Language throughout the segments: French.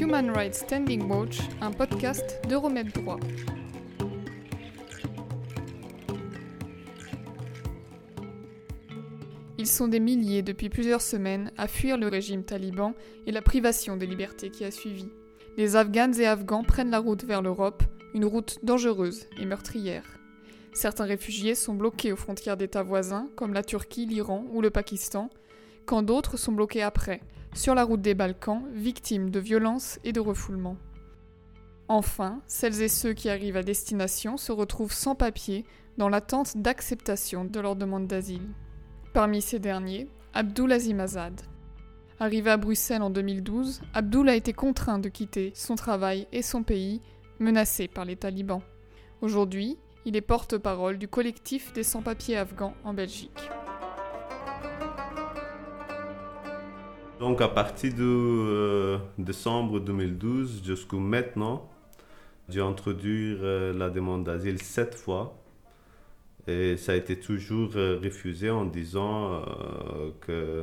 Human Rights Standing Watch, un podcast de Remède Droit. Ils sont des milliers depuis plusieurs semaines à fuir le régime taliban et la privation des libertés qui a suivi. Les Afghanes et Afghans prennent la route vers l'Europe, une route dangereuse et meurtrière. Certains réfugiés sont bloqués aux frontières d'États voisins, comme la Turquie, l'Iran ou le Pakistan, quand d'autres sont bloqués après, sur la route des Balkans, victimes de violences et de refoulements. Enfin, celles et ceux qui arrivent à destination se retrouvent sans papier dans l'attente d'acceptation de leur demande d'asile. Parmi ces derniers, Abdul Azim Azad. Arrivé à Bruxelles en 2012, Abdul a été contraint de quitter son travail et son pays, menacé par les talibans. Aujourd'hui, il est porte-parole du collectif des sans-papiers afghans en Belgique. Donc à partir de euh, décembre 2012 jusqu'à maintenant, j'ai introduit euh, la demande d'asile sept fois et ça a été toujours euh, refusé en disant que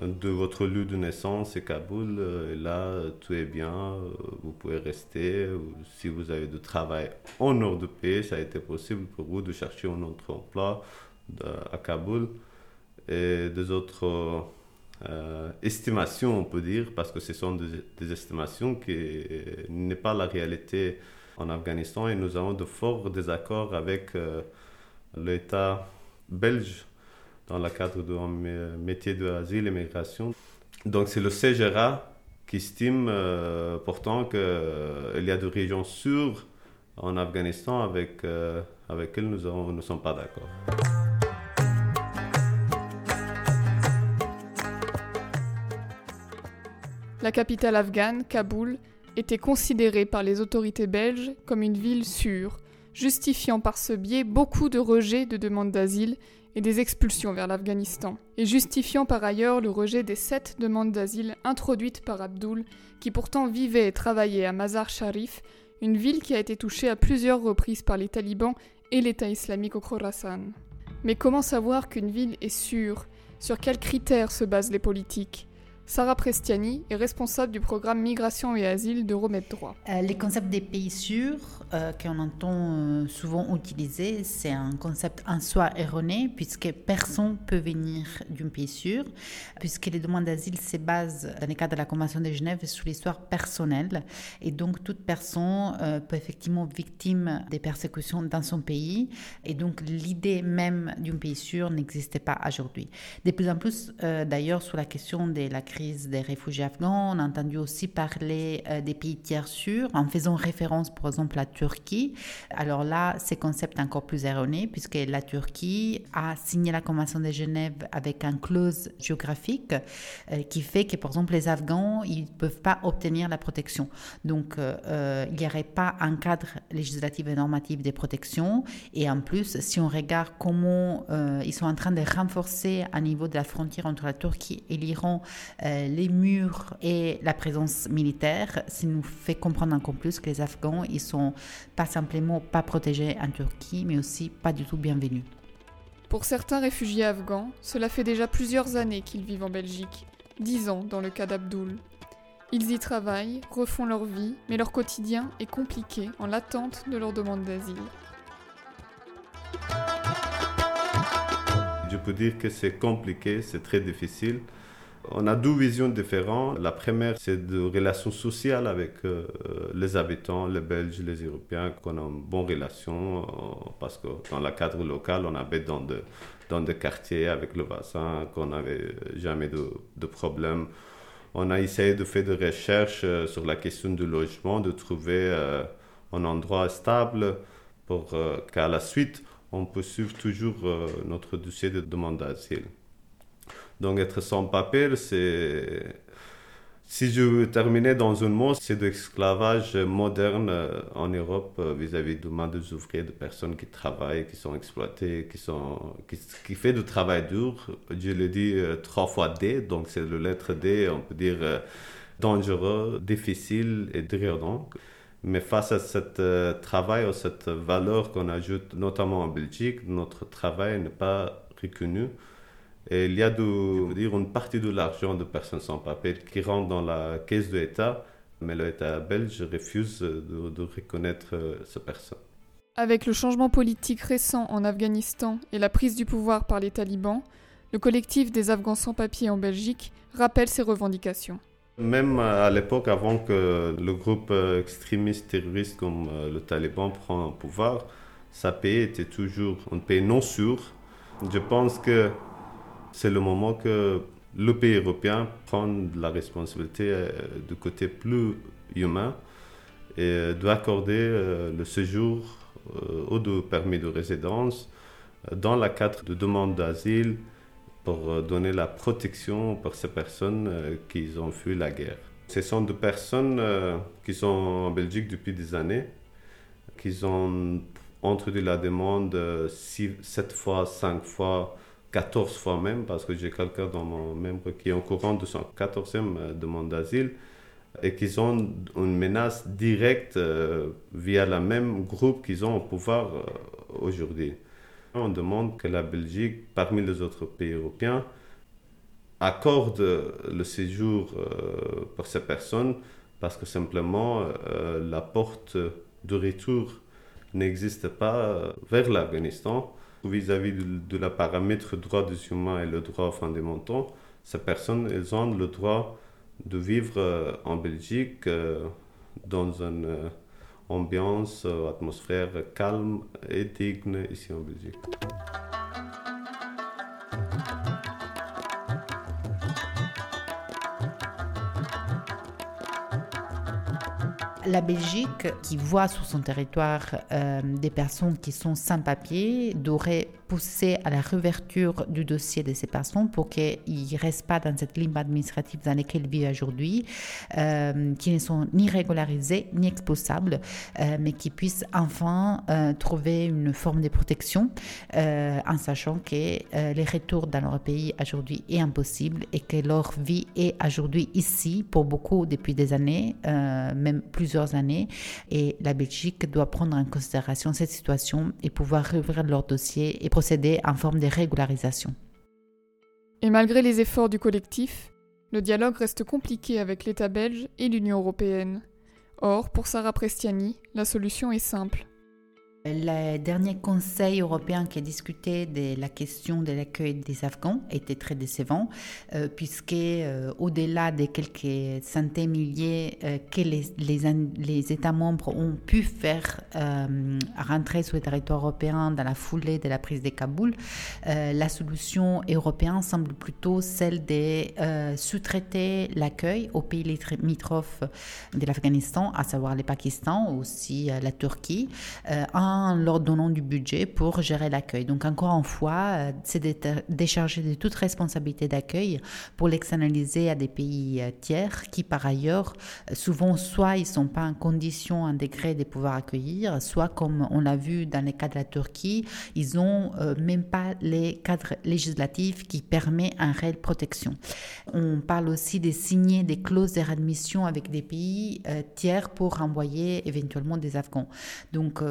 de votre lieu de naissance est Kaboul, et là tout est bien, vous pouvez rester. Si vous avez du travail en nord de pays, ça a été possible pour vous de chercher un autre emploi à Kaboul. Et des autres estimations, on peut dire, parce que ce sont des, estimations qui n'est pas la réalité en Afghanistan et nous avons de forts désaccords avec l'État belge dans le cadre de métier de et migration. Donc c'est le CGRA qui estime euh, pourtant qu'il euh, y a des régions sûres en Afghanistan avec, euh, avec lesquelles nous ne sommes pas d'accord. La capitale afghane, Kaboul, était considérée par les autorités belges comme une ville sûre, justifiant par ce biais beaucoup de rejets de demandes d'asile et des expulsions vers l'Afghanistan, et justifiant par ailleurs le rejet des sept demandes d'asile introduites par Abdul, qui pourtant vivait et travaillait à Mazar Sharif, une ville qui a été touchée à plusieurs reprises par les talibans et l'État islamique au Khorasan. Mais comment savoir qu'une ville est sûre? Sur quels critères se basent les politiques? Sarah Prestiani est responsable du programme Migration et Asile de Remède Droit. Euh, les concepts des pays sûrs euh, qu'on entend euh, souvent utiliser, c'est un concept en soi erroné puisque personne peut venir d'un pays sûr, puisque les demandes d'asile se basent dans le cadre de la Convention de Genève sur l'histoire personnelle et donc toute personne peut effectivement être victime des persécutions dans son pays et donc l'idée même d'un pays sûr n'existait pas aujourd'hui. De plus en plus d'ailleurs sur la question de la crise des réfugiés afghans. On a entendu aussi parler euh, des pays tiers sûrs en faisant référence, par exemple, à la Turquie. Alors là, c'est concept encore plus erroné puisque la Turquie a signé la Convention de Genève avec un clause géographique euh, qui fait que, par exemple, les Afghans, ils ne peuvent pas obtenir la protection. Donc, euh, il n'y aurait pas un cadre législatif et normatif de protection. Et en plus, si on regarde comment ils sont en train de renforcer à niveau de la frontière entre la Turquie et l'Iran euh, les murs et la présence militaire, ça nous fait comprendre encore plus que les Afghans, ils sont pas simplement pas protégés en Turquie, mais aussi pas du tout bienvenus. Pour certains réfugiés afghans, cela fait déjà plusieurs années qu'ils vivent en Belgique, dix ans dans le cas d'Abdoul. Ils y travaillent, refont leur vie, mais leur quotidien est compliqué en l'attente de leur demande d'asile. Je peux dire que c'est compliqué, c'est très difficile. On a deux visions différentes. La première, c'est de relations sociales avec euh, les habitants, les Belges, les Européens, qu'on a une bonne relation euh, parce que dans le cadre local, on habite dans, des quartiers avec le voisin, qu'on n'avait jamais de, de problème. On a essayé de faire des recherches euh, sur la question du logement, de trouver un endroit stable pour qu'à la suite, on puisse suivre toujours notre dossier de demande d'asile. Donc être sans papier, c'est... Si je veux terminer dans un mot, c'est de l'esclavage moderne euh, en Europe euh, vis-à-vis du monde des ouvriers, de personnes qui travaillent, qui sont exploitées, qui, sont, qui, fait du travail dur. Je le dis euh, trois fois D, donc c'est le lettre D, on peut dire dangereux, difficile et dégradant. Mais face à ce travail, à cette valeur qu'on ajoute notamment en Belgique, notre travail n'est pas reconnu. Et il y a de, dire, une partie de l'argent de personnes sans papier qui rentre dans la caisse de l'État, Mais l'État belge refuse de, de reconnaître ces personnes. Avec le changement politique récent en Afghanistan et la prise du pouvoir par les talibans, le collectif des Afghans sans papier en Belgique rappelle ses revendications. Même à l'époque, avant que le groupe extrémiste terroriste comme le Taliban prenne le pouvoir, sa paix était toujours une paix non sûre. Je pense que c'est le moment que le pays européen prend la responsabilité euh, du côté plus humain et euh, doit accorder euh, le séjour ou de permis de résidence dans la cadre de demande d'asile pour donner la protection pour ces personnes qui ont fui la guerre. Ce sont des personnes qui sont en Belgique depuis des années, qui ont introduit la demande 7 fois, 5 fois, 14 fois même, parce que j'ai quelqu'un dans mon membre qui est en courant de son 14e euh, demande d'asile, et qui ont une menace directe euh, via le même groupe qu'ils ont au pouvoir euh, aujourd'hui. On demande que la Belgique, parmi les autres pays européens, accorde le séjour pour ces personnes parce que simplement la porte de retour n'existe pas vers l'Afghanistan vis-à-vis de, la paramètre droit des humains et le droit fondamental, ces personnes, elles ont le droit de vivre euh, en Belgique euh, dans une euh, ambiance, atmosphère calme et digne ici en Belgique. La Belgique, qui voit sur son territoire euh, des personnes qui sont sans papier, devrait pousser à la réouverture du dossier de ces personnes pour qu'ils ne restent pas dans cette limbe administrative dans laquelle ils vivent aujourd'hui, euh, qui ne sont ni régularisés ni expulsables, euh, mais qui puissent enfin trouver une forme de protection en sachant que les retours dans leur pays aujourd'hui est impossible et que leur vie est aujourd'hui ici pour beaucoup depuis des années, même plusieurs années et la Belgique doit prendre en considération cette situation et pouvoir réouvrir leur dossier et procéder en forme de régularisation. Et malgré les efforts du collectif, le dialogue reste compliqué avec l'État belge et l'Union européenne. Or, pour Sarah Prestiani, la solution est simple. Le dernier Conseil européen qui a discuté de la question de l'accueil des Afghans était très décevant, euh, puisque euh, au-delà des quelques centaines de milliers euh, que les, États membres ont pu faire rentrer sur le territoire européen dans la foulée de la prise de Kaboul, la solution européenne semble plutôt celle de sous-traiter l'accueil aux pays limitrophes de l'Afghanistan, à savoir le Pakistan, aussi la Turquie, leur donnant du budget pour gérer l'accueil. Donc encore une fois, euh, c'est décharger de toute responsabilité d'accueil pour l'externaliser à des pays euh, tiers qui par ailleurs, euh, souvent soit ils sont pas en condition, en degré de pouvoir accueillir, soit comme on l'a vu dans les cas de la Turquie, ils ont même pas les cadres législatifs qui permettent une réelle protection. On parle aussi de signer des clauses de réadmission avec des pays tiers pour envoyer éventuellement des Afghans. Donc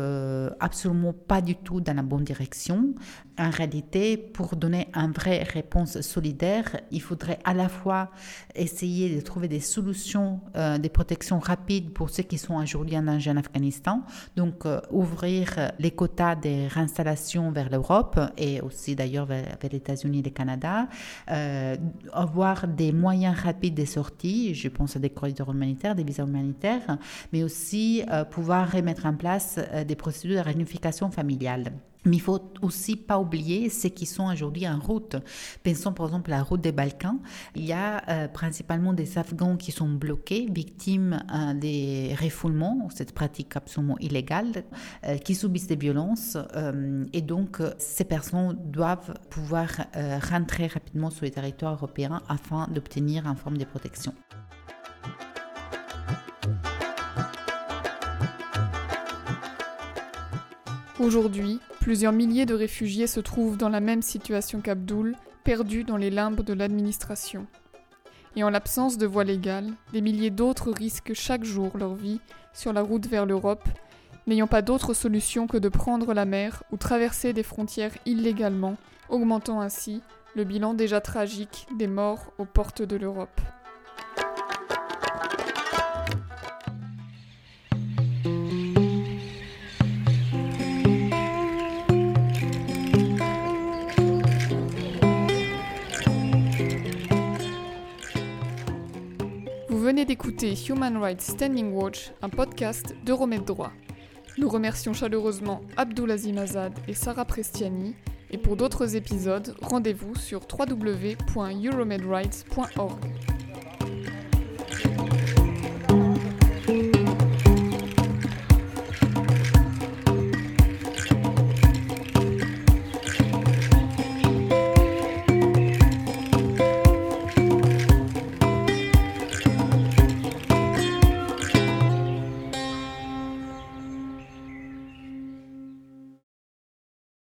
absolument pas du tout dans la bonne direction. En réalité, pour donner une vraie réponse solidaire, il faudrait à la fois essayer de trouver des solutions, euh, des protections rapides pour ceux qui sont aujourd'hui en danger en Afghanistan. Donc, euh, ouvrir les quotas de réinstallation vers l'Europe et aussi d'ailleurs vers, les États-Unis et le Canada. Euh, avoir des moyens rapides de sortie, je pense à des corridors humanitaires, des visas humanitaires, mais aussi pouvoir remettre en place des procédures de réunification familiale. Mais il faut aussi pas oublier ceux qui sont aujourd'hui en route. Pensons par exemple à la route des Balkans. Il y a euh, principalement des Afghans qui sont bloqués, victimes euh, des refoulements, cette pratique absolument illégale, euh, qui subissent des violences. et donc, ces personnes doivent pouvoir rentrer rapidement sur les territoires européens afin d'obtenir une forme de protection. Aujourd'hui, plusieurs milliers de réfugiés se trouvent dans la même situation qu'Abdoul, perdus dans les limbes de l'administration. Et en l'absence de voie légale, des milliers d'autres risquent chaque jour leur vie sur la route vers l'Europe, n'ayant pas d'autre solution que de prendre la mer ou traverser des frontières illégalement, augmentant ainsi le bilan déjà tragique des morts aux portes de l'Europe. Écouté Human Rights Standing Watch, un podcast d'Euromed Droit. Nous remercions chaleureusement Abdulazim Azad et Sarah Prestiani, et pour d'autres épisodes, rendez-vous sur www.euromedrights.org.